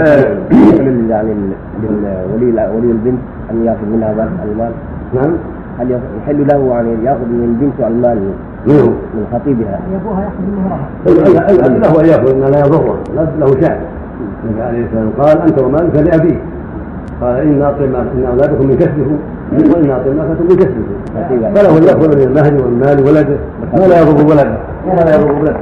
يحل يعني للولي ولي البنت أن يأخذ منها المال. نعم. هل يحل له يعني يأخذ من البنت المال منه من خطيبها؟ ابوها يأخذ منها مهرها له ان يأخذ ان لا يضره. له شأن. النبي عليه الصلاه والسلام قال أنت ومالك لأبيك. قال إن أعطي إن أولادكم من كسبكم وإن أعطي فاتوا من كسبكم فله أن يأخذ من المهر والمال ولده. ما لا يضر ولده. ما لا يضر ولده.